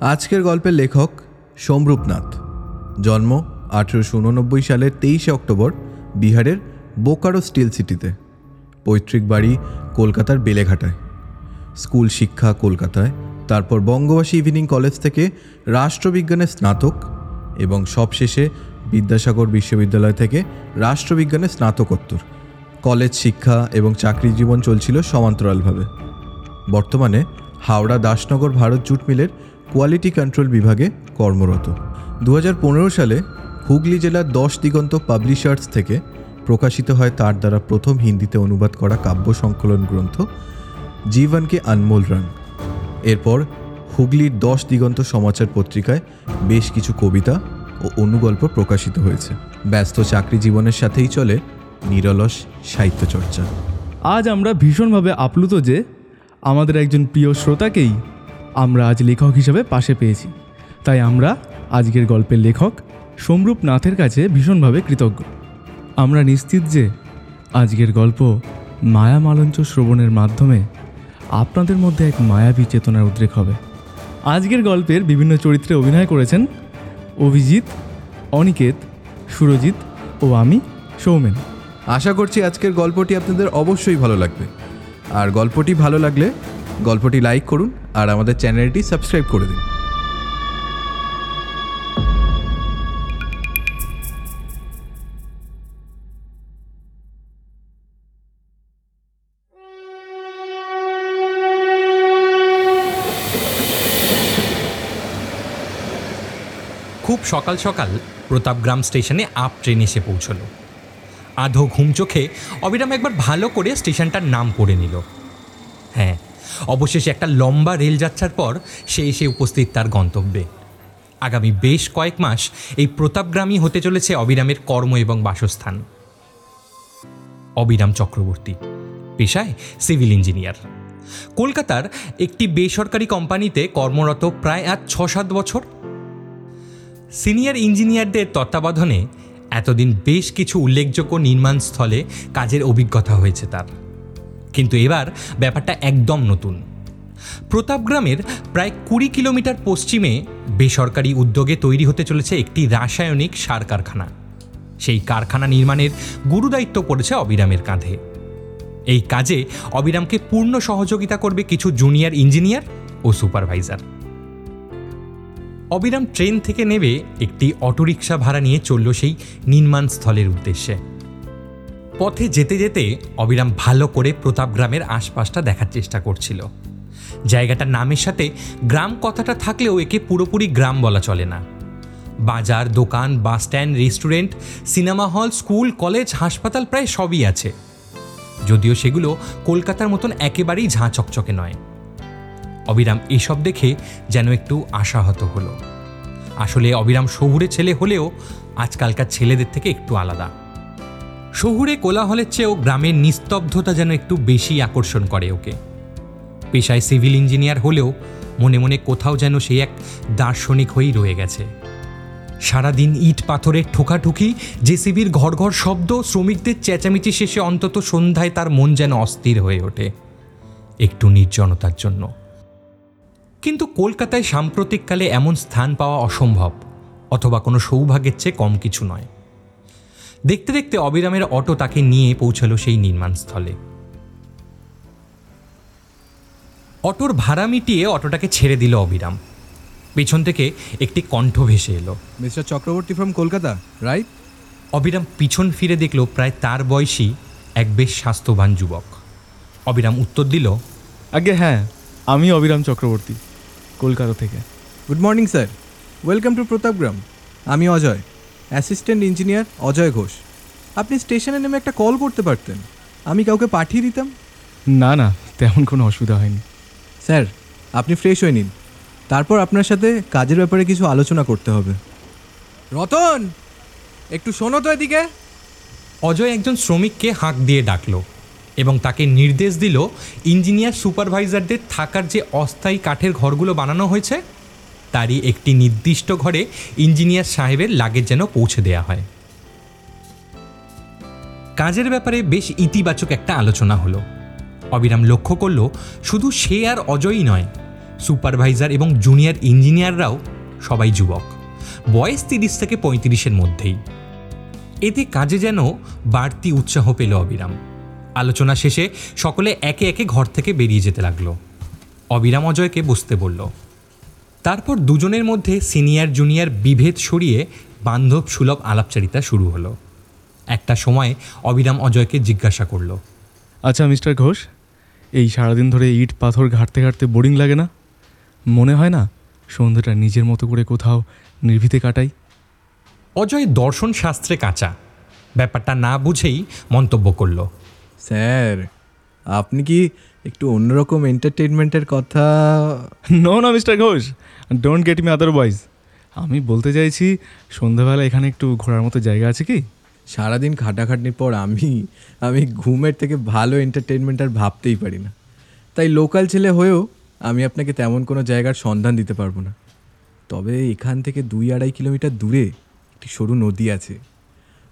আজকের গল্পের লেখক সোমরূপনাথ। জন্ম আঠেরোশো উননব্বই সালের তেইশে অক্টোবর বিহারের বোকারো স্টিল সিটিতে। পৈতৃক বাড়ি কলকাতার বেলেঘাটায়। স্কুল শিক্ষা কলকাতায়, তারপর বঙ্গবাসী ইভিনিং কলেজ থেকে রাষ্ট্রবিজ্ঞানে স্নাতক এবং সবশেষে বিদ্যাসাগর বিশ্ববিদ্যালয় থেকে রাষ্ট্রবিজ্ঞানে স্নাতকোত্তর। কলেজ শিক্ষা এবং চাকরি জীবন চলছিল সমান্তরালভাবে। বর্তমানে হাওড়া দাসনগর ভারত জুট মিলের কোয়ালিটি কন্ট্রোল বিভাগে কর্মরত। দু হাজার পনেরো সালে হুগলি জেলার দশ দিগন্ত পাবলিশার্স থেকে প্রকাশিত হয় তার দ্বারা প্রথম হিন্দিতে অনুবাদ করা কাব্য সংকলন গ্রন্থ জীবনকে আনমোল রান এরপর হুগলির দশ দিগন্ত সমাচার পত্রিকায় বেশ কিছু কবিতা ও অনুগল্প প্রকাশিত হয়েছে। ব্যস্ত চাকরি জীবনের সাথেই চলে নিরলস সাহিত্য চর্চা আজ আমরা ভীষণভাবে আপ্লুত যে আমাদের একজন প্রিয় শ্রোতাকেই আমরা আজ লেখক হিসাবে পাশে পেয়েছি। তাই আমরা আজকের গল্পের লেখক সমরূপ নাথের কাছে ভীষণভাবে কৃতজ্ঞ। আমরা নিশ্চিত যে আজকের গল্প মায়া মালঞ্চ শ্রবণের মাধ্যমে আপনাদের মধ্যে এক মায়াবী চেতনার উদ্রেক হবে। আজকের গল্পের বিভিন্ন চরিত্রে অভিনয় করেছেন অভিজিৎ, অনিকেত, সুরজিৎ ও আমি, সৌমেন। আশা করছি আজকের গল্পটি আপনাদের অবশ্যই ভালো লাগবে। আর গল্পটি ভালো লাগলে গল্পটি লাইক করুন আর আমাদের চ্যানেলটি সাবস্ক্রাইব করে দিন। খুব সকাল সকাল প্রতাপগ্রাম স্টেশনে আপ ট্রেন এসে পৌঁছলো। আধো ঘুম চোখে অবিরাম একবার ভালো করে স্টেশনটার নাম পড়ে নিল। হ্যাঁ অবশেষে একটা লম্বা রেল রেলযাত্রার পর সে এসে উপস্থিত তার গন্তব্যে। আগামী বেশ কয়েক মাস এই প্রতাপগ্রামই হতে চলেছে অবিরামের কর্ম এবং বাসস্থান। অবিরাম চক্রবর্তী, পেশায় সিভিল ইঞ্জিনিয়ার। কলকাতার একটি বেসরকারি কোম্পানিতে কর্মরত প্রায় আজ ছ সাত বছর। সিনিয়র ইঞ্জিনিয়ারদের তত্ত্বাবধানে এতদিন বেশ কিছু উল্লেখযোগ্য নির্মাণস্থলে কাজের অভিজ্ঞতা হয়েছে তার। কিন্তু এবার ব্যাপারটা একদম নতুন। প্রতাপগ্রামের প্রায় কুড়ি কিলোমিটার পশ্চিমে বেসরকারি উদ্যোগে তৈরি হতে চলেছে একটি রাসায়নিক সার কারখানা। সেই কারখানা নির্মাণের গুরুদায়িত্ব পড়েছে অবিরামের কাঁধে। এই কাজে অবিরামকে পূর্ণ সহযোগিতা করবে কিছু জুনিয়র ইঞ্জিনিয়ার ও সুপারভাইজার। অবিরাম ট্রেন থেকে নেবে একটি অটোরিকশা ভাড়া নিয়ে চলল সেই নির্মাণ স্থলের উদ্দেশ্যে। পথে যেতে যেতে অবিরাম ভালো করে প্রতাপগ্রামের আশপাশটা দেখার চেষ্টা করছিল। জায়গাটার নামের সাথে গ্রাম কথাটা থাকলেও একে পুরোপুরি গ্রাম বলা চলে না। বাজার, দোকান, bus stand, restaurant, cinema hall, school, college, হাসপাতাল প্রায় সবই আছে। যদিও সেগুলো কলকাতার মতন একেবারেই ঝাঁ চকচকে নয়। অবিরাম এসব দেখে যেন একটু আশাহত হলো। আসলে অবিরাম শহুরে ছেলে হলেও আজকালকার ছেলেদের থেকে একটু আলাদা। শহুরে কোলাহলের চেয়েও গ্রামের নিস্তব্ধতা যেন একটু বেশি আকর্ষণ করে ওকে। পেশায় সিভিল ইঞ্জিনিয়ার হলেও মনে মনে কোথাও যেন সে এক দার্শনিক হয়েই রয়ে গেছে। সারাদিন ইট পাথরের ঠোকাঠুকি, জেসিবির ঘর ঘর শব্দ, শ্রমিকদের চেঁচামেচি শেষে অন্তত সন্ধ্যায় তার মন যেন অস্থির হয়ে ওঠে, একটু নির্জনতার জন্য। কিন্তু কলকাতায় সাম্প্রতিককালে এমন স্থান পাওয়া অসম্ভব, অথবা কোনো সৌভাগ্যের চেয়ে কম কিছু নয়। দেখতে দেখতে অবিরামের অটো তাকে নিয়ে পৌঁছালো সেই নির্মাণস্থলে। অটোর ভাড়া মিটিয়ে অটোটাকে ছেড়ে দিল অবিরাম। পেছন থেকে একটি কণ্ঠ ভেসে এলো। Mister Chakraborty from Kolkata right? Abiram পিছন ফিরে দেখল প্রায় তার বয়সী এক বেশ স্বাস্থ্যবান যুবক। অবিরাম উত্তর দিল আগে হ্যাঁ আমি অবিরাম চক্রবর্তী কলকাতা থেকে। Good morning sir welcome to Pratapgram আমি Ajay. Assistant engineer Ajay Ghosh. আপনি স্টেশনে নেমে একটা কল করতে পারতেন। আমি কাউকে পাঠিয়ে দিতাম। না না তেমন কোনো অসুবিধা হয়নি। স্যার আপনি ফ্রেশ হয়ে নিন। তারপর আপনার সাথে কাজের ব্যাপারে কিছু আলোচনা করতে হবে। রতন! একটু শোনো তো এদিকে। অজয় একজন শ্রমিককে হাঁক দিয়ে ডাকলো এবং তাকে নির্দেশ দিল ইঞ্জিনিয়ার সুপারভাইজারদের থাকার যে অস্থায়ী কাঠের ঘরগুলো বানানো হয়েছে তারই একটি নির্দিষ্ট ঘরে ইঞ্জিনিয়ার সাহেবের লাগেজ যেন পৌঁছে দেওয়া হয়। কাজের ব্যাপারে বেশ ইতিবাচক একটা আলোচনা হলো। অবিরাম লক্ষ্য করল, শুধু সে আর অজয়ই নয়, সুপারভাইজার এবং জুনিয়র ইঞ্জিনিয়াররাও সবাই যুবক। বয়স তিরিশ থেকে পঁয়ত্রিশের মধ্যেই। এতে কাজে যেন বাড়তি উৎসাহ পেল অবিরাম। আলোচনা শেষে সকলে একে একে ঘর থেকে বেরিয়ে যেতে লাগল। অবিরাম অজয়কে বসতে বলল তারপর দুজনের মধ্যে সিনিয়র জুনিয়র বিভেদ সরিয়ে বান্ধব সুলভ আলাপচারিতা শুরু হলো। একটা সময় অবিরাম অজয়কে জিজ্ঞাসা করল আচ্ছা মিস্টার ঘোষ এই সারাদিন ধরে ইট পাথর ঘাঁটতে ঘাঁটতে বোরিং লাগে না? মনে হয় না সন্ধ্যাটা নিজের মতো করে কোথাও নির্ভীতে কাটাই? অজয় দর্শন শাস্ত্রে কাঁচা। ব্যাপারটা না বুঝেই মন্তব্য করল স্যার আপনি কি একটু অন্যরকম এন্টারটেনমেন্টের কথা নো না mister Ghosh. Don't get me otherwise আমি বলতে চাইছি সন্ধ্যাবেলা এখানে একটু ঘোরার মতো জায়গা আছে কি? সারাদিন খাটাখাটনির পর আমি আমি ঘুমের থেকে ভালো এন্টারটেনমেন্ট আর ভাবতেই পারি না। তাই লোকাল ছেলে হয়েও আমি আপনাকে তেমন কোনো জায়গার সন্ধান দিতে পারব না। তবে এখান থেকে দুই আড়াই কিলোমিটার দূরে একটি সরু নদী আছে।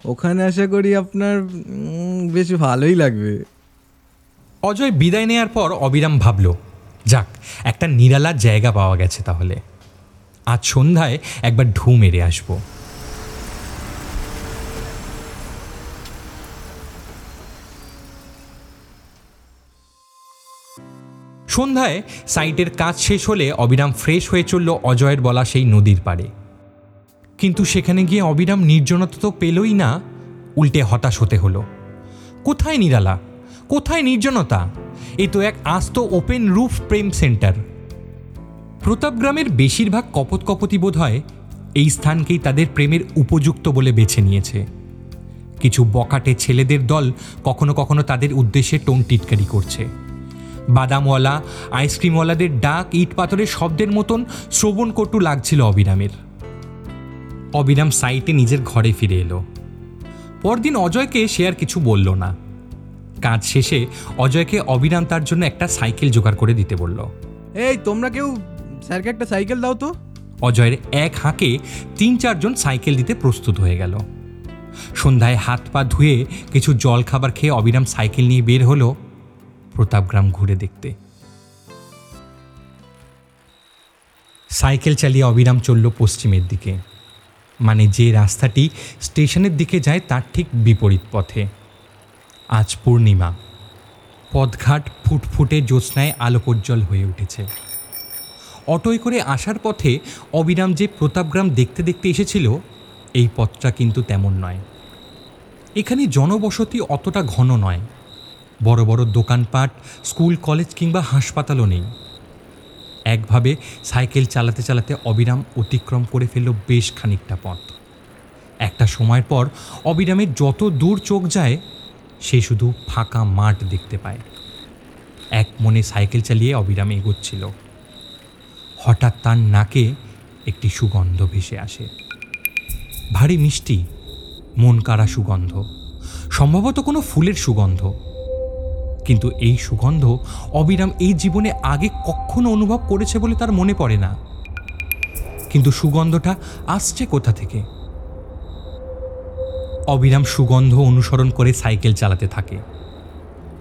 ওখানে আশা করি আপনার বেশ ভালোই লাগবে। অজয় বিদায় নেয়ার পর অবিরাম ভাবল যাক, একটা নিরালা জায়গা পাওয়া গেছে তাহলে। আজ সন্ধ্যায় একবার ঢু মেরে আসব। সন্ধ্যায় সাইটের কাজ শেষ হলে অবিরাম ফ্রেশ হয়ে চলল অজয়ের বলা সেই নদীর পাড়ে। কিন্তু সেখানে গিয়ে অবিরাম নির্জনতা তো পেলই না, উল্টে হতাশ হতে হলো। কোথায় নিরালা? কোথায় নির্জনতা? এ তো এক আস্ত ওপেন রুফ প্রেম সেন্টার। প্রতাপগ্রামের বেশিরভাগ কপত কপতি বোধ হয় এই স্থানকেই তাদের প্রেমের উপযুক্ত বলে বেছে নিয়েছে। কিছু বকাটে ছেলেদের দল কখনো কখনো তাদের উদ্দেশ্যে টোন টিটকারি করছে। বাদামওয়ালা, আইসক্রিমওয়ালাদের ডাক, ইট পাথরের শব্দের মতন শ্রবণকটু লাগছিল অবিরামের। অবিরাম সাইটে নিজের ঘরে ফিরে এলো। পরদিন অজয়কে সে আর কিছু বলল না। কাজ শেষে অজয়কে অবিরাম তার জন্য একটা সাইকেল জোগাড় করে দিতে বলল। এই তোমরা কেউ স্যারকে একটা সাইকেল দাও তো। অজয়ের এক হাঁকে তিন চারজন সাইকেল দিতে প্রস্তুত হয়ে গেল। সন্ধ্যায় হাত পা ধুয়ে কিছু জল খাবার খেয়ে অবিরাম সাইকেল নিয়ে বের হলো প্রতাপগ্রাম ঘুরে দেখতে। সাইকেল চালিয়ে অবিরাম চলল পশ্চিমের দিকে। মানে যে রাস্তাটি স্টেশনের দিকে যায় তার ঠিক বিপরীত পথে। আজ পূর্ণিমা। পথঘাট ফুটফুটে জ্যোৎস্নায় আলোকোজ্জ্বল হয়ে উঠেছে। অটোয় করে আসার পথে অবিরাম যে প্রতাপগ্রাম দেখতে দেখতে এসেছিল, এই পথটা কিন্তু তেমন নয়। এখানে জনবসতি অতটা ঘন নয়। বড় বড় দোকানপাট, স্কুল, কলেজ কিংবা হাসপাতালও নেই। একভাবে সাইকেল চালাতে চালাতে অবিরাম অতিক্রম করে ফেলল বেশ খানিকটা পথ। একটা সময়ের পর অবিরামের যত দূর চোখ যায় সে শুধু ফাঁকা মাঠ দেখতে পায়। এক মনে সাইকেল চালিয়ে অবিরাম এগোচ্ছিল। হঠাৎ তার নাকে একটি সুগন্ধ ভেসে আসে। ভারী মিষ্টি, মন কাড়া সুগন্ধ, সম্ভবত কোনো ফুলের সুগন্ধ। কিন্তু এই সুগন্ধ অবিরাম এই জীবনে আগে কখনো অনুভব করেছে বলে তার মনে পড়ে না। কিন্তু সুগন্ধটা আসছে কোথা থেকে? অবিরাম সুগন্ধ অনুসরণ করে সাইকেল চালাতে থাকে।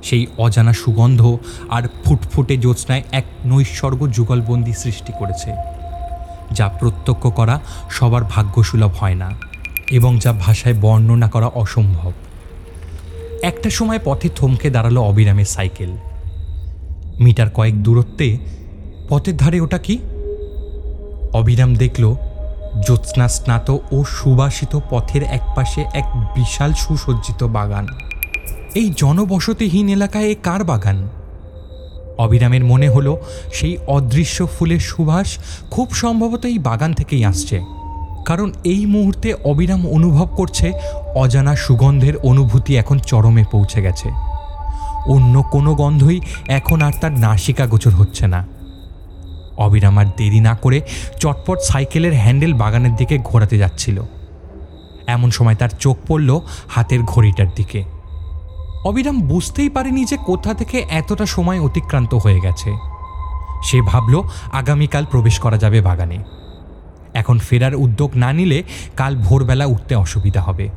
সেই অজানা সুগন্ধ আর ফুটফুটে জ্যোৎস্নায় এক নৈসর্গ যুগলবন্দি সৃষ্টি করেছে, যা প্রত্যক্ষ করা সবার ভাগ্যসুলভ হয় না এবং যা ভাষায় বর্ণনা করা অসম্ভব। একটা সময় পথে থমকে দাঁড়াল অবিরামের সাইকেল। মিটার কয়েক দূরত্বে পথের ধারে ওটা কি? অবিরাম দেখল জ্যোৎস্না স্নাত ও সুবাসিত পথের একপাশে এক বিশাল সুসজ্জিত বাগান। এই জনবসতিহীন এলাকায় কার বাগান? অবিরামের মনে হলো, সেই অদৃশ্য ফুলের সুবাস খুব সম্ভবত এই বাগান থেকেই আসছে। কারণ এই মুহূর্তে অবিরাম অনুভব করছে, অজানা সুগন্ধের অনুভূতি এখন চরমে পৌঁছে গেছে। অন্য কোনো গন্ধই এখন আর তার নাসিকা গোচর হচ্ছে না। অবিরাম আর দেরি না করে চটপট সাইকেলের হ্যান্ডেল বাগানের দিকে ঘোরাতে যাচ্ছিল। এমন সময় তার চোখ পড়ল হাতের ঘড়িটার দিকে। অবিরাম বুঝতেই পারেনি যে কোথা থেকে এতটা সময় অতিক্রান্ত হয়ে গেছে। সে ভাবল, আগামীকাল প্রবেশ করা যাবে বাগানে। এখন ফেরার উদ্যোগ না নিলে কাল ভোরবেলা উঠতে অসুবিধা হবে।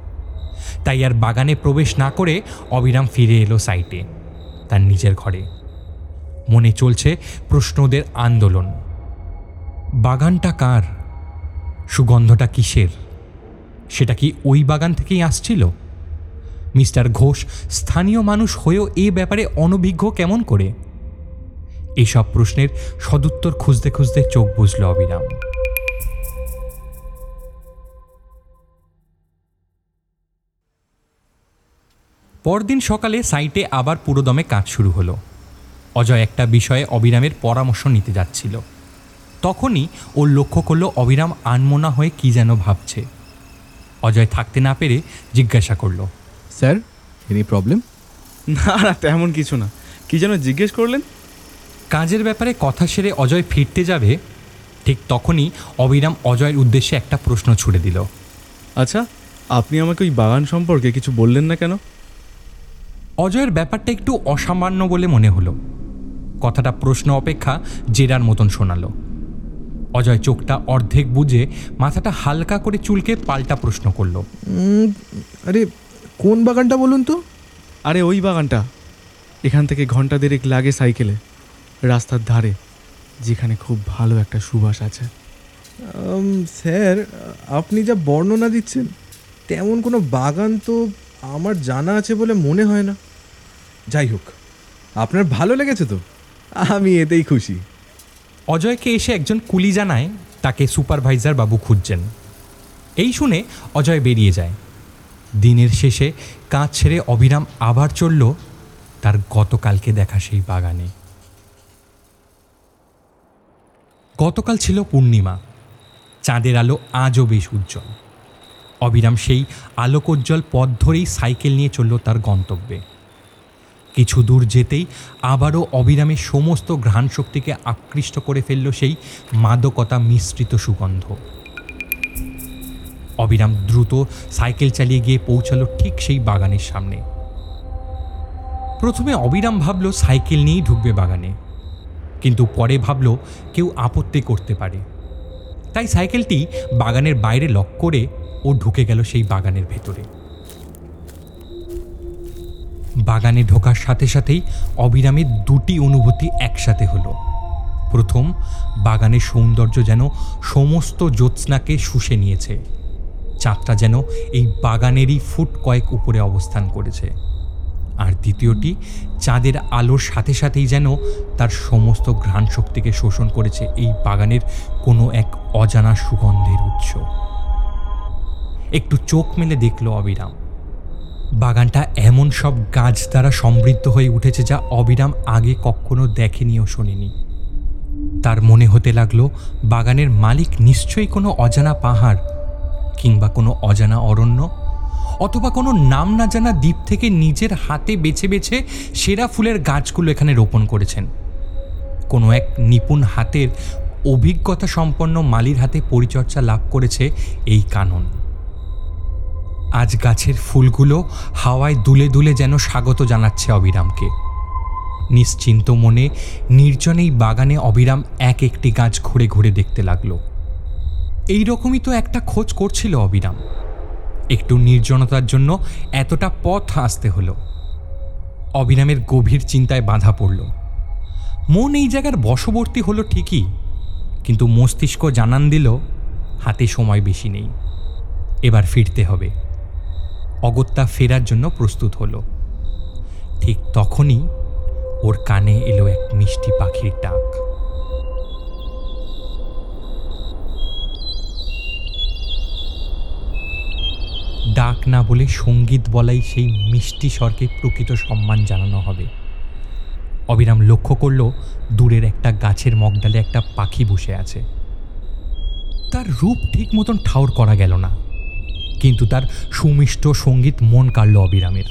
তাই আর বাগানে প্রবেশ না করে অবিরাম ফিরে এলো সাইটে, তার নিজের ঘরে। মনে চলছে প্রশ্নদের আন্দোলন। বাগানটা কার? সুগন্ধটা কিসের? সেটা কি ওই বাগান থেকেই আসছিল? মিস্টার ঘোষ, স্থানীয় মানুষ হয়েও এ ব্যাপারে অনভিজ্ঞ কেমন করে? এসব প্রশ্নের সদুত্তর খুঁজতে খুঁজতে চোখ বুঝল অবিরাম। পরদিন সকালে সাইটে আবার পুরোদমে কাজ শুরু হলো। অজয় একটা বিষয়ে অবিরামের পরামর্শ নিতে যাচ্ছিল। তখনই ও লক্ষ্য করল অবিরাম আনমোনা হয়ে কি যেন ভাবছে। অজয় থাকতে না পেরে জিজ্ঞাসা করল স্যার এনি প্রবলেম না না তেমন কিছু না। কি যেন জিজ্ঞেস করলেন? কাজের ব্যাপারে কথা সেরে অজয় ফিরতে যাবে ঠিক তখনই অবিরাম অজয়ের উদ্দেশ্যে একটা প্রশ্ন ছুড়ে দিল। আচ্ছা আপনি আমাকে ওই বাগান সম্পর্কে কিছু বললেন না কেন? অজয়ের ব্যাপারটা একটু অসামান্য বলে মনে হলো। কথাটা প্রশ্ন অপেক্ষা জেরার মতন শোনালো। অজয় চোখটা অর্ধেক বুঝে মাথাটা হালকা করে চুলকে পাল্টা প্রশ্ন করল। আরে কোন বাগানটা বলুন তো? আরে ওই বাগানটা। এখান থেকে ঘণ্টা দেড়েক লাগে সাইকেলে রাস্তার ধারে যেখানে খুব ভালো একটা সুবাস আছে। স্যার আপনি যা বর্ণনা দিচ্ছেন তেমন কোনো বাগান তো আমার জানা আছে বলে মনে হয় না। যাই হোক আপনার ভালো লেগেছে তো? আমি এতেই খুশি। অজয়কে এসে একজন কুলি জানায় তাকে সুপারভাইজার বাবু খুঁজছেন। এই শুনে অজয় বেরিয়ে যায়। দিনের শেষে কাজ ছেড়ে অবিরাম আবার চলল তার গতকালকে দেখা সেই বাগানে। গতকাল ছিল পূর্ণিমা। চাঁদের আলো আজও বেশ উজ্জ্বল। অবিরাম সেই আলোকোজ্জ্বল পথ ধরেই সাইকেল নিয়ে চলল তার গন্তব্যে। কিছু দূর যেতেই আবারও অবিরামের সমস্ত ঘ্রাণ শক্তিকে আকৃষ্ট করে ফেলল সেই মাদকতা মিশ্রিত সুগন্ধ। অবিরাম দ্রুত সাইকেল চালিয়ে গিয়ে পৌঁছালো ঠিক সেই বাগানের সামনে। প্রথমে অবিরাম ভাবল সাইকেল নিয়েই ঢুকবে বাগানে। কিন্তু পরে ভাবল কেউ আপত্তি করতে পারে। তাই সাইকেলটি বাগানের বাইরে লক করে ও ঢুকে গেল সেই বাগানের ভেতরে। বাগানে ঢোকার সাথে সাথেই অবিরামের দুটি অনুভূতি একসাথে হলো। প্রথম, বাগানের সৌন্দর্য যেন সমস্ত জ্যোৎস্নাকে শুষে নিয়েছে। চাঁদটা যেন এই বাগানেরই ফুট কয়েক উপরে অবস্থান করেছে। আর দ্বিতীয়টি, চাঁদের আলোর সাথে সাথেই যেন তার সমস্ত ঘ্রাণ শক্তিকে শোষণ করেছে এই বাগানের কোনো এক অজানা সুগন্ধের উৎস। একটু চোখ মেলে দেখল অবিরাম। বাগানটা এমন সব গাছ দ্বারা সমৃদ্ধ হয়ে উঠেছে যা অবিরাম আগে কখনো দেখেনি ও শোনেনি। তার মনে হতে লাগল, বাগানের মালিক নিশ্চয়ই কোনো অজানা পাহাড় কিংবা কোনো অজানা অরণ্য, অথবা কোনো নাম না জানা দ্বীপ থেকে নিজের হাতে বেছে বেছে সেরা ফুলের গাছগুলো এখানে রোপণ করেছেন। কোনো এক নিপুণ হাতের অভিজ্ঞতা সম্পন্ন মালির হাতে পরিচর্যা লাভ করেছে এই কানন। আজ গাছের ফুলগুলো হাওয়ায় দুলে দুলে যেন স্বাগত জানাচ্ছে অবিরামকে। নিশ্চিন্ত মনে নির্জনেই বাগানে অবিরাম এক একটি গাছ ঘুরে ঘুরে দেখতে লাগল। এই রকমই তো একটা খোঁজ করছিল অবিরাম। একটু নির্জনতার জন্য এতটা পথ আসতে হলো। অবিরামের গভীর চিন্তায় বাধা পড়ল। মন এই জায়গার বশবর্তী হলো ঠিকই, কিন্তু মস্তিষ্ক জানান দিল, হাতে সময় বেশি নেই। এবার ফিরতে হবে। অগত্যা ফেরার জন্য প্রস্তুত হলো। ঠিক তখনই ওর কানে এলো এক মিষ্টি পাখির ডাক। ডাক না বলে সংগীত বলাই সেই মিষ্টি স্বরকে প্রকৃত সম্মান জানানো হবে। অবিরাম লক্ষ্য করল, দূরের একটা গাছের মগডালে একটা পাখি বসে আছে। তার রূপ ঠিক মতন ঠাউর করা গেল না। কিন্তু তার সুমিষ্ট সংগীত মন কাড়ল অবিরামের।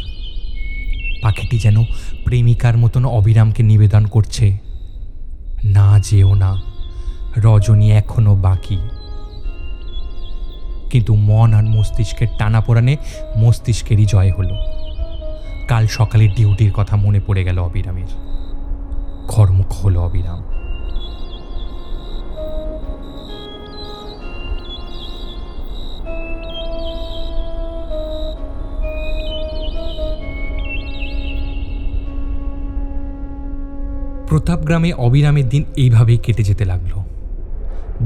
পাখিটি যেন প্রেমিকার মতন অবিরামকে নিবেদন করছে। না যেও না, রজনী এখনও বাকি। কিন্তু মন আর মস্তিষ্কের টানাপোড়ানে মস্তিষ্কেরই জয় হলো। কাল সকালে ডিউটির কথা মনে পড়ে গেল অবিরামের। ঘরমুখ হলো অবিরাম। প্রতাপগ্রামে অবিরামের দিন এইভাবেই কেটে যেতে লাগল।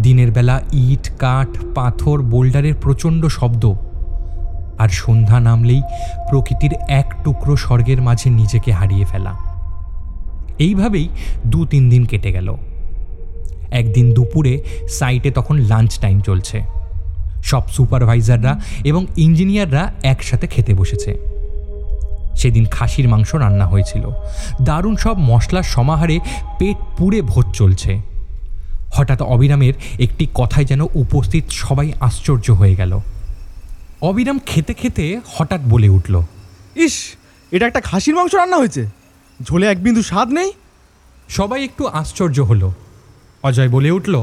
দিনের বেলা ইট, কাঠ, পাথর, বোল্ডারের প্রচণ্ড শব্দ। আর সন্ধ্যা নামলেই প্রকৃতির এক টুকরো স্বর্গের মাঝে নিজেকে হারিয়ে ফেলা। এইভাবেই দু তিন দিন কেটে গেল। একদিন দুপুরে সাইটে তখন লাঞ্চ টাইম চলছে। সব সুপারভাইজাররা এবং ইঞ্জিনিয়াররা একসাথে খেতে বসেছে। সেদিন খাসির মাংস রান্না হয়েছিল। দারুণ সব মশলার সমাহারে পেট পুড়ে ভোজ চলছে। হঠাৎ অবিরামের একটি কথায় যেন উপস্থিত সবাই আশ্চর্য হয়ে গেল। অবিরাম খেতে খেতে হঠাৎ বলে উঠল ইস এটা একটা খাসির মাংস রান্না হয়েছে। ঝোলে এক বিন্দু স্বাদ নেই? সবাই একটু আশ্চর্য হলো। অজয় বলে উঠল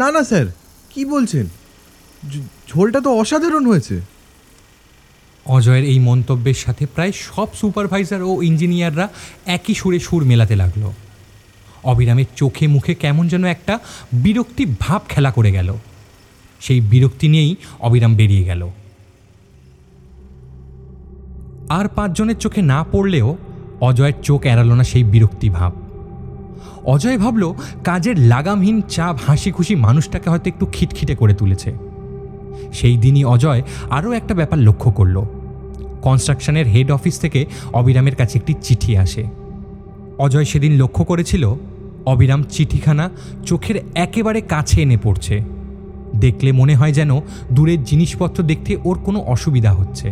না না স্যার কি বলছেন? ঝোলটা তো অসাধারণ হয়েছে। অজয়ের এই মন্তব্যের সাথে প্রায় সব সুপারভাইজার ও ইঞ্জিনিয়াররা একই সুরে সুর মেলাতে লাগল। অবিরামের চোখে মুখে কেমন যেন একটা বিরক্তি ভাব খেলা করে গেল। সেই বিরক্তি নিয়েই অবিরাম বেরিয়ে গেল। আর পাঁচজনের চোখে না পড়লেও অজয়ের চোখ এড়ালো না সেই বিরক্তি ভাব। অজয় ভাবল, কাজের লাগামহীন চাপ হাসি খুশি মানুষটাকে হয়তো একটু খিটখিটে করে তুলেছে। সেই দিনই অজয় আরও একটা ব্যাপার লক্ষ্য করল। কনস্ট্রাকশনের হেড অফিস থেকে অবিরামের কাছে একটি চিঠি আসে। অজয় সেদিন লক্ষ্য করেছিল, অবিরাম চিঠিখানা চোখের একেবারে কাছে এনে পড়ছে। দেখলে মনে হয় যেন দূরের জিনিসপত্র দেখতে ওর কোনো অসুবিধা হচ্ছে।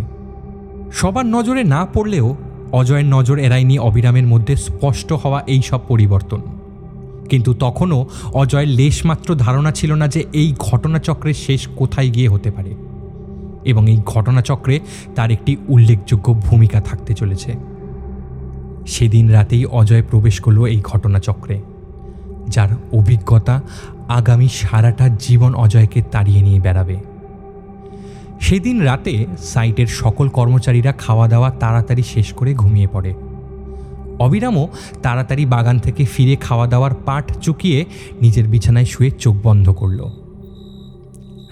সবার নজরে না পড়লেও অজয়ের নজর এড়ায়নি অবিরামের মধ্যে স্পষ্ট হওয়া এই সব পরিবর্তন। কিন্তু তখনও অজয়ের লেশমাত্র ধারণা ছিল না যে এই ঘটনাচক্রের শেষ কোথায় গিয়ে হতে পারে। এবং এই ঘটনাচক্রে তার একটি উল্লেখযোগ্য ভূমিকা থাকতে চলেছে। সেদিন রাতেই অজয় প্রবেশ করল এই ঘটনাচক্রে, যার অভিজ্ঞতা আগামী সারাটা জীবন অজয়কে তাড়িয়ে নিয়ে বেড়াবে। সেদিন রাতে সাইটের সকল কর্মচারীরা খাওয়া দাওয়া তাড়াতাড়ি শেষ করে ঘুমিয়ে পড়ে। অবিরামও তাড়াতাড়ি বাগান থেকে ফিরে খাওয়া দাওয়ার পাট চুকিয়ে নিজের বিছানায় শুয়ে চোখ বন্ধ করল।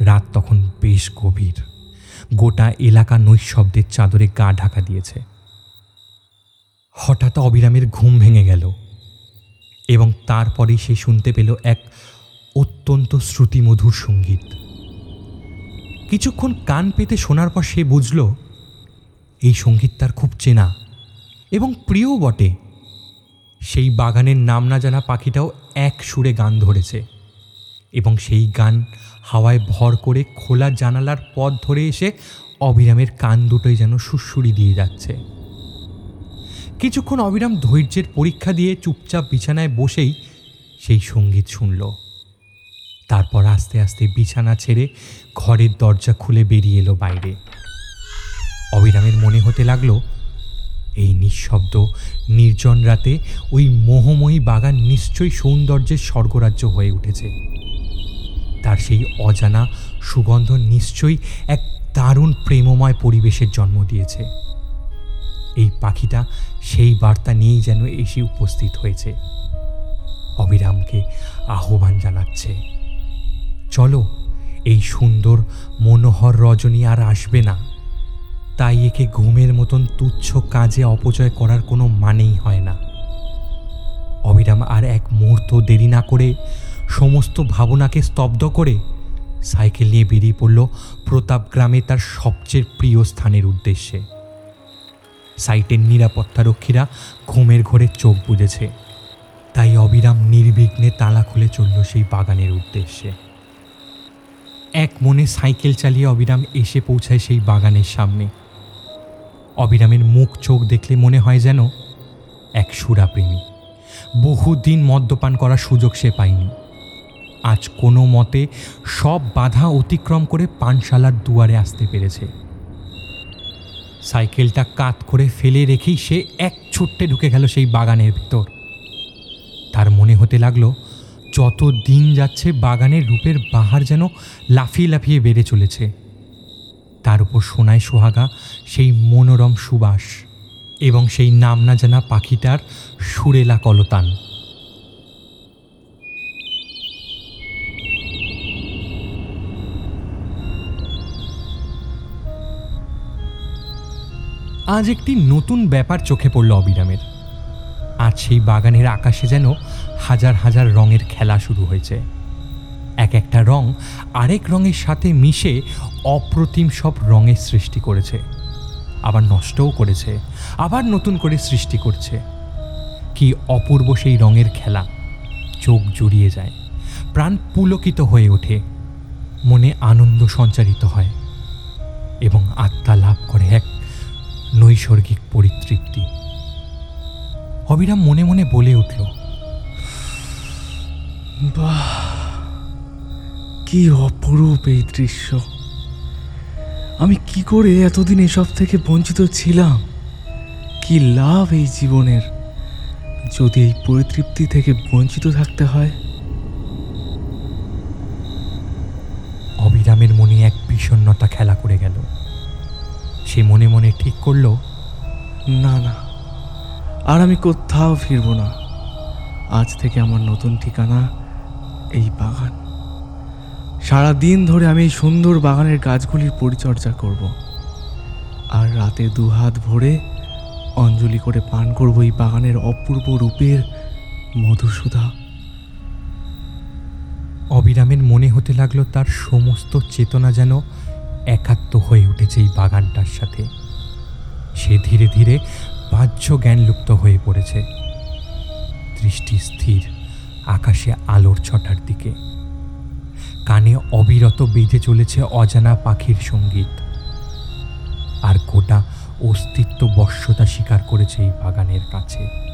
রাত তখন বেশ গভীর। গোটা এলাকা নৈশব্দের চাদরে গা ঢাকা দিয়েছে। হঠাৎ অবিরামের ঘুম ভেঙে গেল এবং তারপরেই সে শুনতে পেল এক অত্যন্ত শ্রুতিমধুর সংগীত। কিছুক্ষণ কান পেতে শোনার পর সে বুঝল, এই সংগীত তার খুব চেনা এবং প্রিয় বটে। সেই বাগানের নাম না জানা পাখিটাও এক সুরে গান ধরেছে। এবং সেই গান হাওয়ায় ভর করে খোলা জানালার পথ ধরে এসে অবিরামের কান দুটোই যেন সুরসুরি দিয়ে যাচ্ছে। কিছুক্ষণ অবিরাম ধৈর্যের পরীক্ষা দিয়ে চুপচাপ বিছানায় বসেই সেই সংগীত শুনল। তারপর আস্তে আস্তে বিছানা ছেড়ে ঘরের দরজা খুলে বেরিয়ে এলো বাইরে। অবিরামের মনে হতে লাগল, এই নিঃশব্দ, নির্জন রাতে ওই মোহময়ী বাগান নিশ্চয়ই সৌন্দর্যের স্বর্গরাজ্য হয়ে উঠেছে। তার সেই অজানা সুগন্ধ নিশ্চয়ই এক দারুণ প্রেমময় পরিবেশের জন্ম দিয়েছে। এই পাখিটা সেই বার্তা নিয়েই যেন এসে উপস্থিত হয়েছে। অবিরামকে আহ্বান জানাচ্ছে, চলো, এই সুন্দর, মনোহর রজনী আর আসবে না। তাই একে ঘুমের মতন তুচ্ছ কাজে অপচয় করার কোনো মানেই হয় না। অবিরাম আর এক মুহূর্ত দেরি না করে সমস্ত ভাবনাকে স্তব্ধ করে সাইকেল নিয়ে বেরিয়ে পড়ল প্রতাপ গ্রামে তার সবচেয়ে প্রিয় স্থানের উদ্দেশ্যে। সাইটের নিরাপত্তারক্ষীরা ঘুমের ঘোরে চোখ বুঝেছে তাই অবিরাম নির্বিঘ্নে তালা খুলে চলল সেই বাগানের উদ্দেশ্যে। এক মনে সাইকেল চালিয়ে অবিরাম এসে পৌঁছায় সেই বাগানের সামনে। অবিরামের মুখ চোখ দেখলে মনে হয় যেন এক সুরাপ্রেমী। বহুদিন মদ্যপান করার সুযোগ সে পায়নি। আজ কোনো মতে সব বাধা অতিক্রম করে পানশালার দুয়ারে আসতে পেরেছে। সাইকেলটা কাত করে ফেলে রেখেই সে এক ছুট্টে ঢুকে গেল সেই বাগানের ভিতর। তার মনে হতে লাগল, যত দিন যাচ্ছে বাগানের রূপের বাহার যেন লাফিয়ে লাফিয়ে বেড়ে চলেছে। তার উপর সোনায় সোহাগা সেই মনোরম সুবাস এবং সেই নাম না জানা পাখিটার সুরেলা কলতান। আজ একটি নতুন ব্যাপার চোখে পড়ল অবিরামের। আজ সেই বাগানের আকাশে যেন হাজার হাজার রঙের খেলা শুরু হয়েছে। এক একটা রং আরেক রঙের সাথে মিশে অপ্রতিম সব রঙের সৃষ্টি করেছে। আবার নষ্টও করেছে, আবার নতুন করে সৃষ্টি করছে। কি অপূর্ব সেই রঙের খেলা, চোখ জুড়িয়ে যায়, প্রাণ পুলকিত হয়ে ওঠে, মনে আনন্দ সঞ্চারিত হয় এবং আত্মা লাভ করে এক নৈসর্গিক পরিতৃপ্তি। অবিরাম মনে মনে বলে উঠল, বাহ, কি অপরূপ এই দৃশ্য। আমি কি করে এতদিন এসব থেকে বঞ্চিত ছিলাম? কি লাভ এই জীবনের? যদি এই পরিতৃপ্তি থেকে বঞ্চিত থাকতে হয়? অবিরামের মনে এক বিষণ্ণতা খেলা করে গেল। সে মনে মনে ঠিক করল, না না, আর আমি কোথাও ফিরবো না। আজ থেকে আমার নতুন ঠিকানা এই বাগান। সারা দিন ধরে আমি এই সুন্দর বাগানের গাছগুলির পরিচর্যা করব। আর রাতে দুহাত ভরে অঞ্জলি করে পান করব এই বাগানের অপূর্ব রূপের মধুসূধা অবিরামের মনে হতে লাগল তার সমস্ত চেতনা যেন একাত্ম হয়ে উঠেছে এই বাগানটার সাথে। সে ধীরে ধীরে বাহ্য জ্ঞান লুপ্ত হয়ে পড়েছে। দৃষ্টি স্থির, আকাশে আলোর ছটার দিকে। কানে অবিরত বেঁধে চলেছে অজানা পাখির সংগীত। আর গোটা অস্তিত্ব বশ্যতা স্বীকার করেছে এই বাগানের কাছে।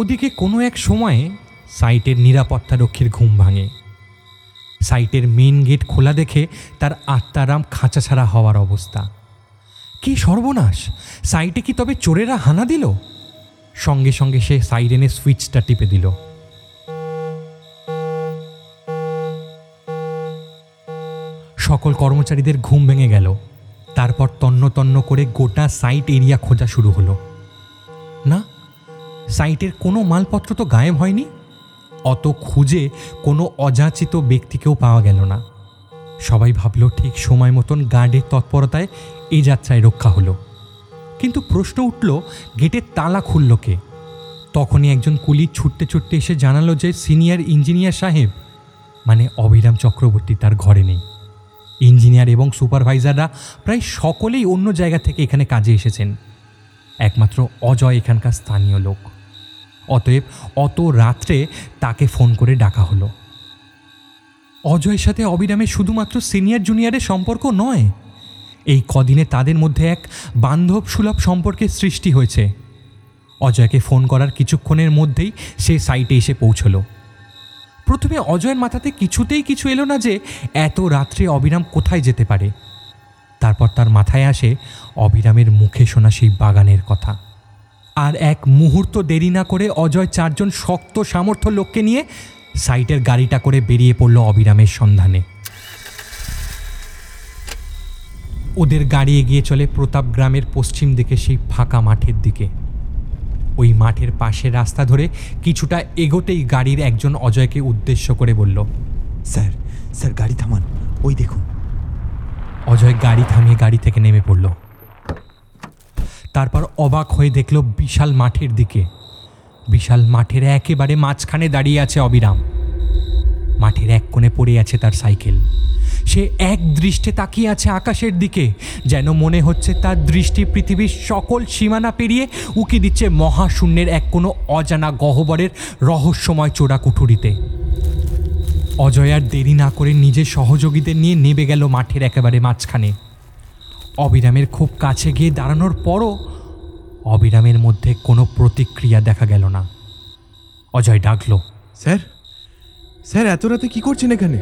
ওদিকে কোনো এক সময়ে সাইটের নিরাপত্তারক্ষীর ঘুম ভাঙে। সাইটের মেন গেট খোলা দেখে তার আত্মারাম খাঁচা ছাড়া হওয়ার অবস্থা। কি সর্বনাশ! সাইটে কি তবে চোরেরা হানা দিল? সঙ্গে সঙ্গে সে সাইরেনের সুইচটা টিপে দিল। সকল কর্মচারীদের ঘুম ভেঙে গেল। তারপর তন্ন তন্ন করে গোটা সাইট এরিয়া খোঁজা শুরু হলো। না সাইটের কোনো মালপত্র তো গায়েব হয়নি? অত খুঁজে কোনো অযাচিত ব্যক্তিকেও পাওয়া গেল না। সবাই ভাবল, ঠিক সময় মতন গার্ডের তৎপরতায় এই যাত্রায় রক্ষা হলো। কিন্তু প্রশ্ন উঠল, গেটের তালা খুলল কে? তখনই একজন কুলি ছুটতে ছুটতে এসে জানালো যে সিনিয়র ইঞ্জিনিয়ার সাহেব মানে অবিরাম চক্রবর্তী তার ঘরে নেই। ইঞ্জিনিয়ার এবং সুপারভাইজাররা প্রায় সকলেই অন্য জায়গা থেকে এখানে কাজে এসেছেন। একমাত্র অজয় এখানকার স্থানীয় লোক। অতএব অত রাত্রে তাকে ফোন করে ডাকা হলো। অজয়ের সাথে অবিরামের শুধুমাত্র সিনিয়র জুনিয়রের সম্পর্ক নয়, এই কদিনে তাদের মধ্যে এক বান্ধব সুলভ সম্পর্কের সৃষ্টি হয়েছে। অজয়কে ফোন করার কিছুক্ষণের মধ্যেই সে সাইটে এসে পৌঁছলো। প্রথমে অজয়ের মাথাতে কিছুতেই কিছু এলো না যে এত রাত্রে অবিরাম কোথায় যেতে পারে। তারপর তার মাথায় আসে অবিরামের মুখে শোনা সেই বাগানের কথা। আর এক মুহূর্ত দেরি না করে অজয় চারজন শক্ত সামর্থ্য লোককে নিয়ে সাইটের গাড়িটা করে বেরিয়ে পড়ল অবিরামের সন্ধানে। ওদের গাড়ি এগিয়ে চলে প্রতাপ গ্রামের পশ্চিম দিকে সেই ফাঁকা মাঠের দিকে। ওই মাঠের পাশের রাস্তা ধরে কিছুটা এগোতেই গাড়ির একজন অজয়কে উদ্দেশ্য করে বলল, স্যার স্যার, গাড়ি থামান। ওই দেখুন। অজয় গাড়ি থামিয়ে গাড়ি থেকে নেমে পড়ল। তারপর অবাক হয়ে দেখল বিশাল মাঠের দিকে। বিশাল মাঠের একেবারে মাঝখানে দাঁড়িয়ে আছে অবিরাম। মাঠের এক কোণে পড়ে আছে তার সাইকেল। সে এক দৃষ্টে তাকিয়ে আছে আকাশের দিকে, যেন মনে হচ্ছে তার দৃষ্টি পৃথিবীর সকল সীমানা পেরিয়ে উকি দিচ্ছে মহাশূন্যের এক কোনো অজানা গহ্বরের রহস্যময় চোরা কুঠুরিতে অজয় আর দেরি না করে নিজের সহযোগীদের নিয়ে নেবে গেল মাঠের একেবারে মাঝখানে। অবিরামের খুব কাছে গিয়ে দাঁড়ানোর পরও অবিরামের মধ্যে কোনো প্রতিক্রিয়া দেখা গেল না। অজয় ডাকলো স্যার স্যার এত রাতে কি করছেন এখানে?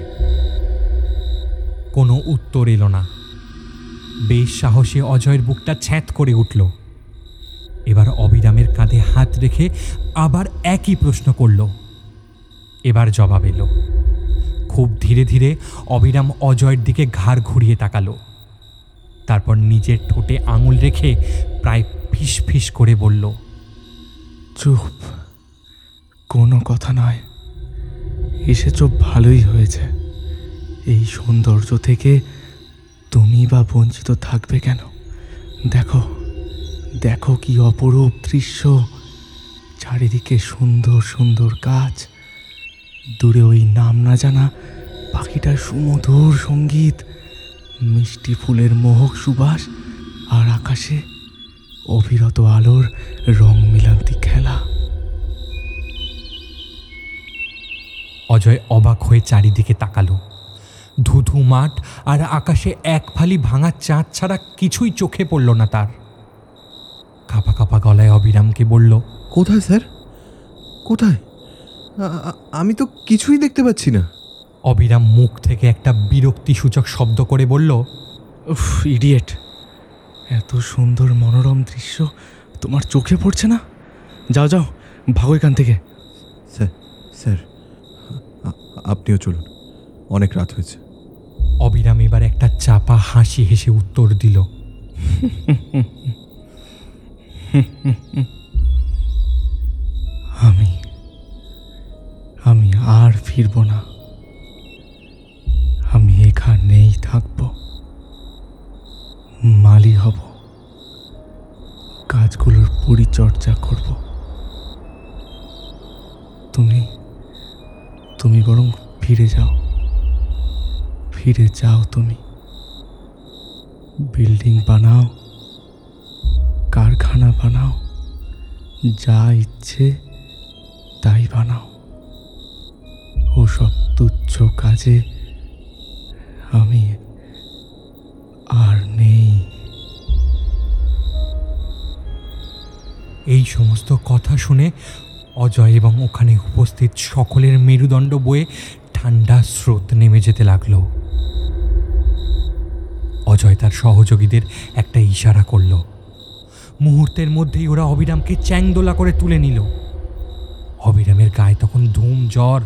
কোনো উত্তর এলো না। বেশ সাহসে অজয়ের বুকটা ছ্যাঁত করে উঠল। এবার অবিরামের কাঁধে হাত রেখে আবার একই প্রশ্ন করল। এবার জবাব এলো খুব ধীরে ধীরে অবিরাম অজয়ের দিকে ঘাড় ঘুরিয়ে তাকালো। তারপর নিজের ঠোঁটে আঙুল রেখে প্রায় ফিস ফিস করে বলল, চুপ। কোনো কথা নয়। এসেছ ভালোই হয়েছে। এই সৌন্দর্য থেকে তুমি বা বঞ্চিত থাকবে কেন? দেখো দেখো কি অপরূপ দৃশ্য। চারিদিকে সুন্দর সুন্দর গাছ দূরে ওই নাম না জানা পাখিটার সুমধুর সংগীত মিষ্টি ফুলের মোহক সুবাস আর আকাশে অবিরত আলোর রং মিলান্তি খেলা। অজয় অবাক হয়ে চারিদিকে তাকালো। ধুধু মাঠ আর আকাশে এক ফালি ভাঙা চাঁদ ছাড়া কিছুই চোখে পড়ল না তার। কাপা কাপা গলায় অবিরামকে বলল কোথায় স্যার? কোথায়? আমি তো কিছুই দেখতে পাচ্ছি না। অবিরাম মুখ থেকে একটা বিরক্তিসূচক শব্দ করে বলল উফ ইডিয়েট। এত সুন্দর মনোরম দৃশ্য তোমার চোখে পড়ছে না? যাও যাও ভাগো এখান থেকে। স্যার স্যার আপনিও চলুন অনেক রাত হয়েছে। অবিরাম এবার একটা চাপা হাসি হেসে উত্তর দিল। আমি আমি আর ফিরব না। আমি এখানেই থাকব। মালি হব। কাজগুলোর পরিচর্যা করব। তুমি তুমি বরং ফিরে যাও। ফিরে যাও তুমি। বিল্ডিং বানাও। কারখানা বানাও। যা ইচ্ছে তাই বানাও। ওসব তুচ্ছ কাজে আমি আর নেই। এই সমস্ত কথা শুনে অজয় এবং ওখানে উপস্থিত সকলের মেরুদণ্ড বয়ে ঠান্ডা স্রোত নেমে যেতে লাগল। অজয় তার সহযোগীদের একটা ইশারা করল। মুহূর্তের মধ্যেই ওরা অবিরামকে চ্যাংদোলা করে তুলে নিল। অবিরামের গায়ে তখন ধুম, জ্বর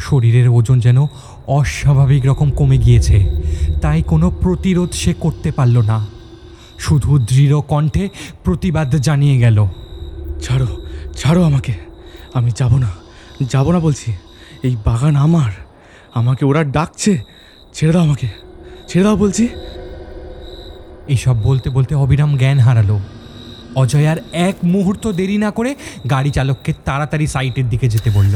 শরীরের ওজন যেন অস্বাভাবিক রকম কমে গিয়েছে। তাই কোনো প্রতিরোধ সে করতে পারল না। শুধু দৃঢ় কণ্ঠে প্রতিবাদ জানিয়ে গেল ছাড়ো ছাড়ো আমাকে। আমি যাব না যাব না বলছি। এই বাগান আমার। আমাকে ওরা ডাকছে। ছেড়ে দাও আমাকে। ছেড়ে দাও বলছি। এসব বলতে বলতে অবিরাম জ্ঞান হারালো। অজয় আর এক মুহূর্ত দেরি না করে গাড়ি চালককে তাড়াতাড়ি সাইটের দিকে যেতে বলল।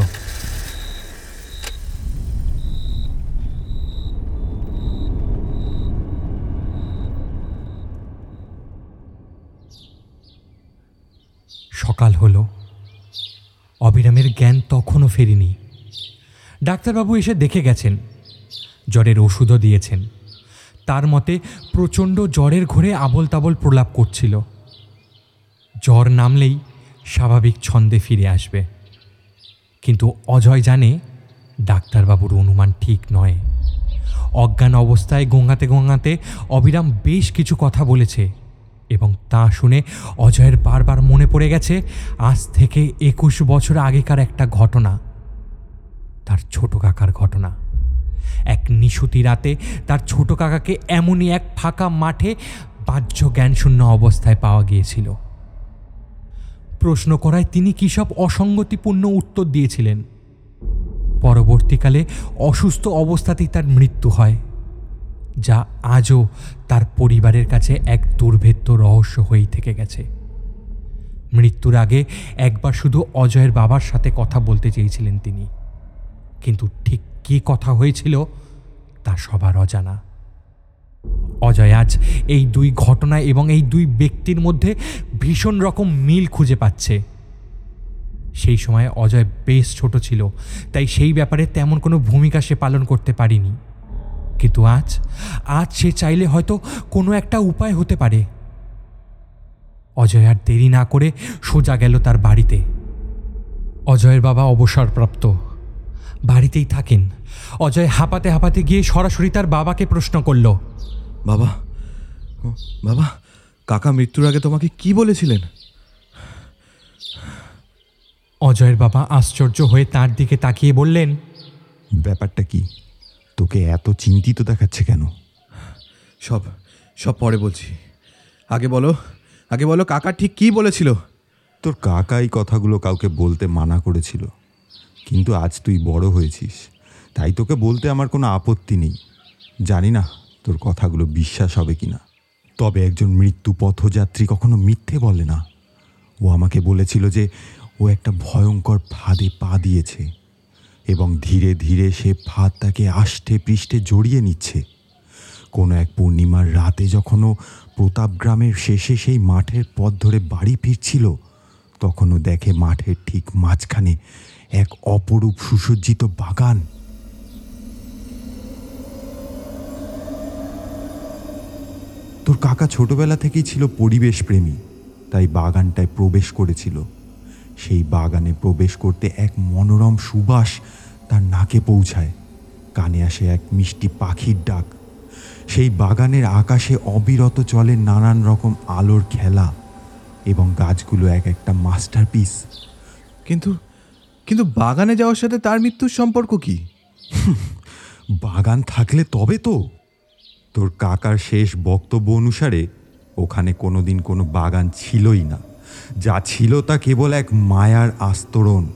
সকাল হলো। অবিরামের জ্ঞান তখনও ফেরেনি। ডাক্তারবাবু এসে দেখে গেছেন। জ্বরের ওষুধও দিয়েছেন। তার মতে প্রচণ্ড জ্বরের ঘোরে আবল তাবল প্রলাপ করছিল। জ্বর নামলেই স্বাভাবিক ছন্দে ফিরে আসবে। কিন্তু অজয় জানে ডাক্তারবাবুর অনুমান ঠিক নয়। অজ্ঞান অবস্থায় গোঙাতে গোঙাতে অবিরাম বেশ কিছু কথা বলেছে। এবং তা শুনে অজয়ের বারবার মনে পড়ে গেছে, আজ থেকে একুশ বছর আগেকার একটা ঘটনা, তার ছোট কাকার ঘটনা। এক নিশুতি রাতে তার ছোট কাকাকে এমনই এক ফাঁকা মাঠে বাহ্য জ্ঞানশূন্য অবস্থায় পাওয়া গিয়েছিল। প্রশ্ন করায় তিনি কী সব অসঙ্গতিপূর্ণ উত্তর দিয়েছিলেন? পরবর্তীকালে অসুস্থ অবস্থাতেই তার মৃত্যু হয়। যা আজও তার পরিবারের কাছে এক দুর্ভেদ্য রহস্য হয়েই থেকে গেছে। মৃত্যুর আগে একবার শুধু অজয়ের বাবার সাথে কথা বলতে চেয়েছিলেন তিনি। কিন্তু ঠিক কী কথা হয়েছিল, তা সবার অজানা। অজয় আজ এই দুই ঘটনা এবং এই দুই ব্যক্তির মধ্যে ভীষণ রকম মিল খুঁজে পাচ্ছে। সেই সময় অজয় বেশ ছোট ছিল, তাই সেই ব্যাপারে তেমন কোনো ভূমিকা সে পালন করতে পারেনি। কিন্তু আজ আজ সে চাইলে হয়তো কোনো একটা উপায় হতে পারে। অজয় আর দেরি না করে সোজা গেল তার বাড়িতে। অজয়ের বাবা অবসরপ্রাপ্ত। বাড়িতেই থাকেন। অজয় হাঁপাতে হাঁপাতে গিয়ে সরাসরি তার বাবাকে প্রশ্ন করল বাবা বাবা কাকা মৃত্যুর আগে তোমাকে কি বলেছিলেন? অজয়ের বাবা আশ্চর্য হয়ে তার দিকে তাকিয়ে বললেন ব্যাপারটা কি? তোকে এত চিন্তিত দেখাচ্ছে কেন? সব সব পরে বলছি। আগে বলো আগে বলো কাকা ঠিক কি বলেছিল? তোর কাকা এই কথাগুলো কাউকে বলতে মানা করেছিল। কিন্তু আজ তুই বড় হয়েছিস। তাই তোকে বলতে আমার কোনো আপত্তি নেই। জানি না তোর কথাগুলো বিশ্বাস হবে কি না তবে একজন মৃত্যু পথযাত্রী কখনো মিথ্যে বলে না। ও আমাকে বলেছিল যে ও একটা ভয়ঙ্কর ফাঁদে পা দিয়েছে। এবং ধীরে ধীরে সে ফাঁদ তাকে আষ্টে পৃষ্ঠে জড়িয়ে নিচ্ছে। কোনো এক পূর্ণিমার রাতে যখনও প্রতাপ গ্রামের শেষে সেই মাঠের পথ ধরে বাড়ি ফিরছিল, তখনও দেখে মাঠের ঠিক মাঝখানে এক অপরূপ সুসজ্জিত বাগান। তোর কাকা ছোটবেলা থেকেই ছিল পরিবেশ প্রেমী তাই বাগানটায় প্রবেশ করেছিল। সেই বাগানে প্রবেশ করতে এক মনোরম সুবাস তার নাকে পৌঁছায়। কানে আসে এক মিষ্টি পাখির ডাক। সেই বাগানের আকাশে অবিরত চলে নানান রকম আলোর খেলা এবং গাছগুলো এক একটা মাস্টারপিস। কিন্তু কিন্তু বাগানে যাওয়ার সাথে তার মৃত্যুর সম্পর্ক কি? বাগান থাকলে তবে তো। তোর কাকার শেষ বক্তব্য অনুসারে ওখানে কোনোদিন কোনো বাগান ছিলই না। যা ছিল তা কেবল এক মায়ার আস্তরণ।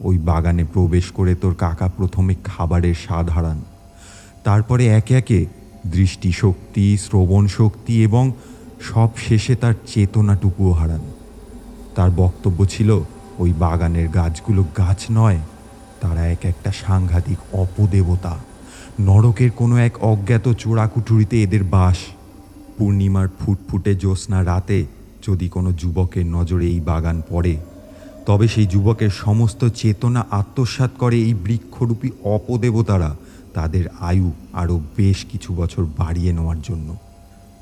ওই বাগানে প্রবেশ করে তোর কাকা প্রথমে খাবারের স্বাদ হারান। তারপরে একে একে দৃষ্টিশক্তি শ্রবণ শক্তি এবং সব শেষে তার চেতনাটুকুও হারান। তার বক্তব্য ছিল, ওই বাগানের গাছগুলো গাছ নয়, তারা এক একটা সাংঘাতিক অপদেবতা। নরকের কোনো এক অজ্ঞাত চোরাকুঠুরিতে এদের বাস। পূর্ণিমার ফুটফুটে জ্যোৎস্না রাতে যদি কোনো যুবকের নজরে এই বাগান পড়ে, তবে সেই যুবকের সমস্ত চেতনা আত্মসাৎ করে এই বৃক্ষরূপী অপদেবতারা তাদের আয়ু আরও বেশ কিছু বছর বাড়িয়ে নেওয়ার জন্য।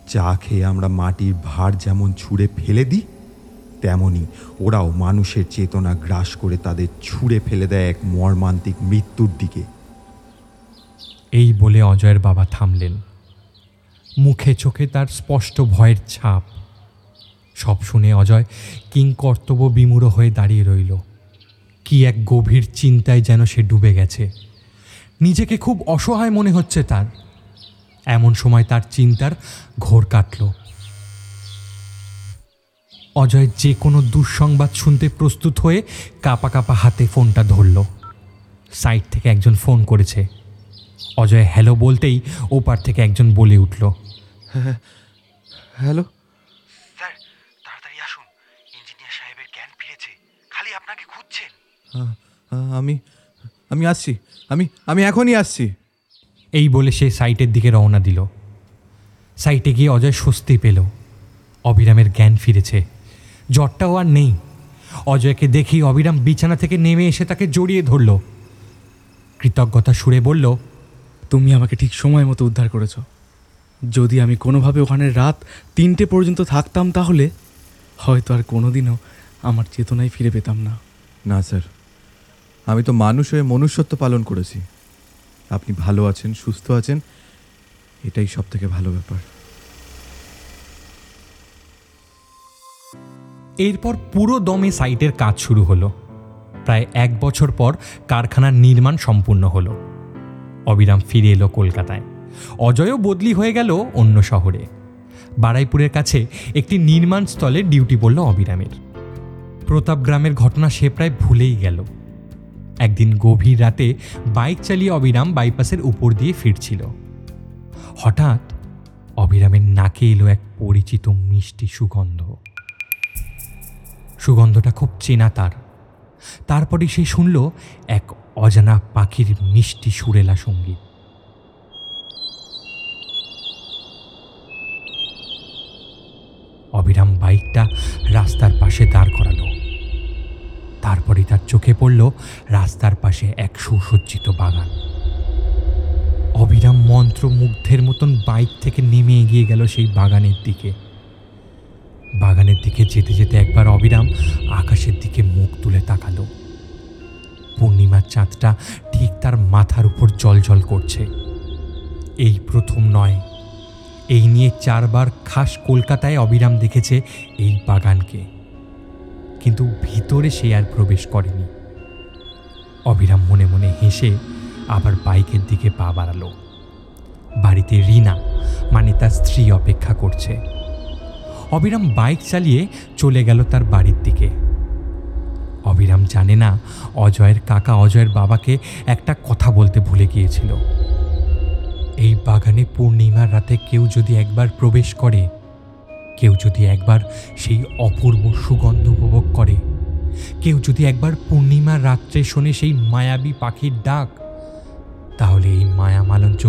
চা খেয়ে আমরা মাটির ভার যেমন ছুঁড়ে ফেলে দিই, তেমনি ওরাও মানুষের চেতনা গ্রাস করে তাদের ছুঁড়ে ফেলে দেয় এক মর্মান্তিক মৃত্যুর দিকে। এই বলে অজয়ের বাবা থামলেন। মুখে চোখে তার স্পষ্ট ভয়ের ছাপ সব শুনে অজয় কিংকর্তব্য বিমূঢ় হয়ে দাঁড়িয়ে রইল। কি এক গভীর চিন্তায় যেন সে ডুবে গেছে। নিজেকে খুব অসহায় মনে হচ্ছে তার। এমন সময় তার চিন্তার ঘোর কাটল। অজয় যে কোনো দুঃসংবাদ শুনতে প্রস্তুত হয়ে কাপা কাপা হাতে ফোনটা ধরল। সাইড থেকে একজন ফোন করেছে। অজয় হ্যালো বলতেই ওপার থেকে একজন বলে উঠল। হ্যালো স্যার তাড়াতাড়ি আসুন ইঞ্জিনিয়ার সাহেবের জ্ঞান ফিরেছে খালি আপনাকে খুঁজছেন আমি আমি আসছি। আমি আমি এখনই আসছি। এই বলে সে সাইটের দিকে রওনা দিল। সাইটে গিয়ে অজয় স্বস্তি পেল। অবিরামের জ্ঞান ফিরেছে। জ্বরটাও আর নেই। অজয়কে দেখেই অবিরাম বিছানা থেকে নেমে এসে তাকে জড়িয়ে ধরল। কৃতজ্ঞতা সুরে বলল তুমি আমাকে ঠিক সময় মতো উদ্ধার করেছ। যদি আমি কোনোভাবে ওখানে রাত তিনটে পর্যন্ত থাকতাম তাহলে হয়তো আর কোনোদিনও আমার চেতনায় ফিরে পেতাম না। না স্যার। আমি তো মানুষ হয়ে মনুষ্যত্ব পালন করেছি। আপনি ভালো আছেন, সুস্থ আছেন, এটাই সব থেকে ভালো ব্যাপার। এরপর পুরো দমে সাইটের কাজ শুরু হলো। প্রায় এক বছর পর কারখানার নির্মাণ সম্পূর্ণ হলো। অবিরাম ফিরে এলো কলকাতায়। অজয়ও বদলি হয়ে গেল অন্য শহরে। বারাইপুরের কাছে একটি নির্মাণ স্থলে ডিউটি পড়ল অবিরামের। প্রতাপ গ্রামের ঘটনা সে প্রায় ভুলেই গেল। একদিন গভীর রাতে বাইক চালিয়ে অবিরাম বাইপাসের উপর দিয়ে ফিরছিল। হঠাৎ অবিরামের নাকে এলো এক পরিচিত মিষ্টি সুগন্ধ। সুগন্ধটা খুব চেনা তার। তারপরে সে শুনল এক অজানা পাখির মিষ্টি সুরেলা সংগীত। অবিরাম বাইকটা রাস্তার পাশে দাঁড় করালো। তারপরে তার চোখে পড়ল রাস্তার পাশে এক সুসজ্জিত বাগান। অবিরাম মন্ত্রমুগ্ধের মতন বাইক থেকে নেমে এগিয়ে গেল সেই বাগানের দিকে। বাগানের দিকে যেতে যেতে একবার অবিরাম আকাশের দিকে মুখ তুলে তাকালো। পূর্ণিমার চাঁদটা ঠিক তার মাথার উপর জলজল করছে। এই প্রথম নয়। এই নিয়ে চারবার খাস কলকাতায় অবিরাম দেখেছে এই বাগানকে। কিন্তু ভিতরে সে আর প্রবেশ করেনি। অবিরাম মনে মনে হেসে আবার বাইকের দিকে পা বাড়ালো। বাড়িতে রিনা মানে তার স্ত্রী, অপেক্ষা করছে। অবিরাম বাইক চালিয়ে চলে গেল তার বাড়ির দিকে। অবিরাম জানে না অজয়ের কাকা অজয়ের বাবাকে একটা কথা বলতে ভুলে গিয়েছিল। এই বাগানে পূর্ণিমার রাতে কেউ যদি একবার প্রবেশ করে কেউ যদি একবার সেই অপূর্ব সুগন্ধ উপভোগ করে, কেউ যদি একবার পূর্ণিমার রাত্রে শোনে সেই মায়াবী পাখির ডাক, তাহলে এই মায়া মালঞ্চ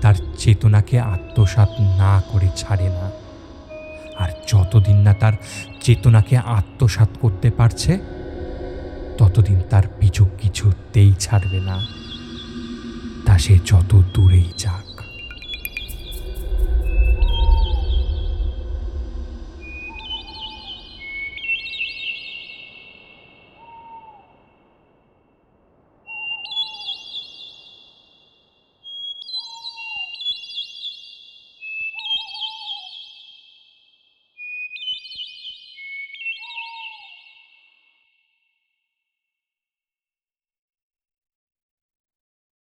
তার চেতনাকে আত্মসাৎ না করে ছাড়ে না। আর যতদিন না তার চেতনাকে আত্মসাৎ করতে পারছে, ততদিন তার পিছু কিছুতেই ছাড়বে না। তা সে যত দূরেই যাক।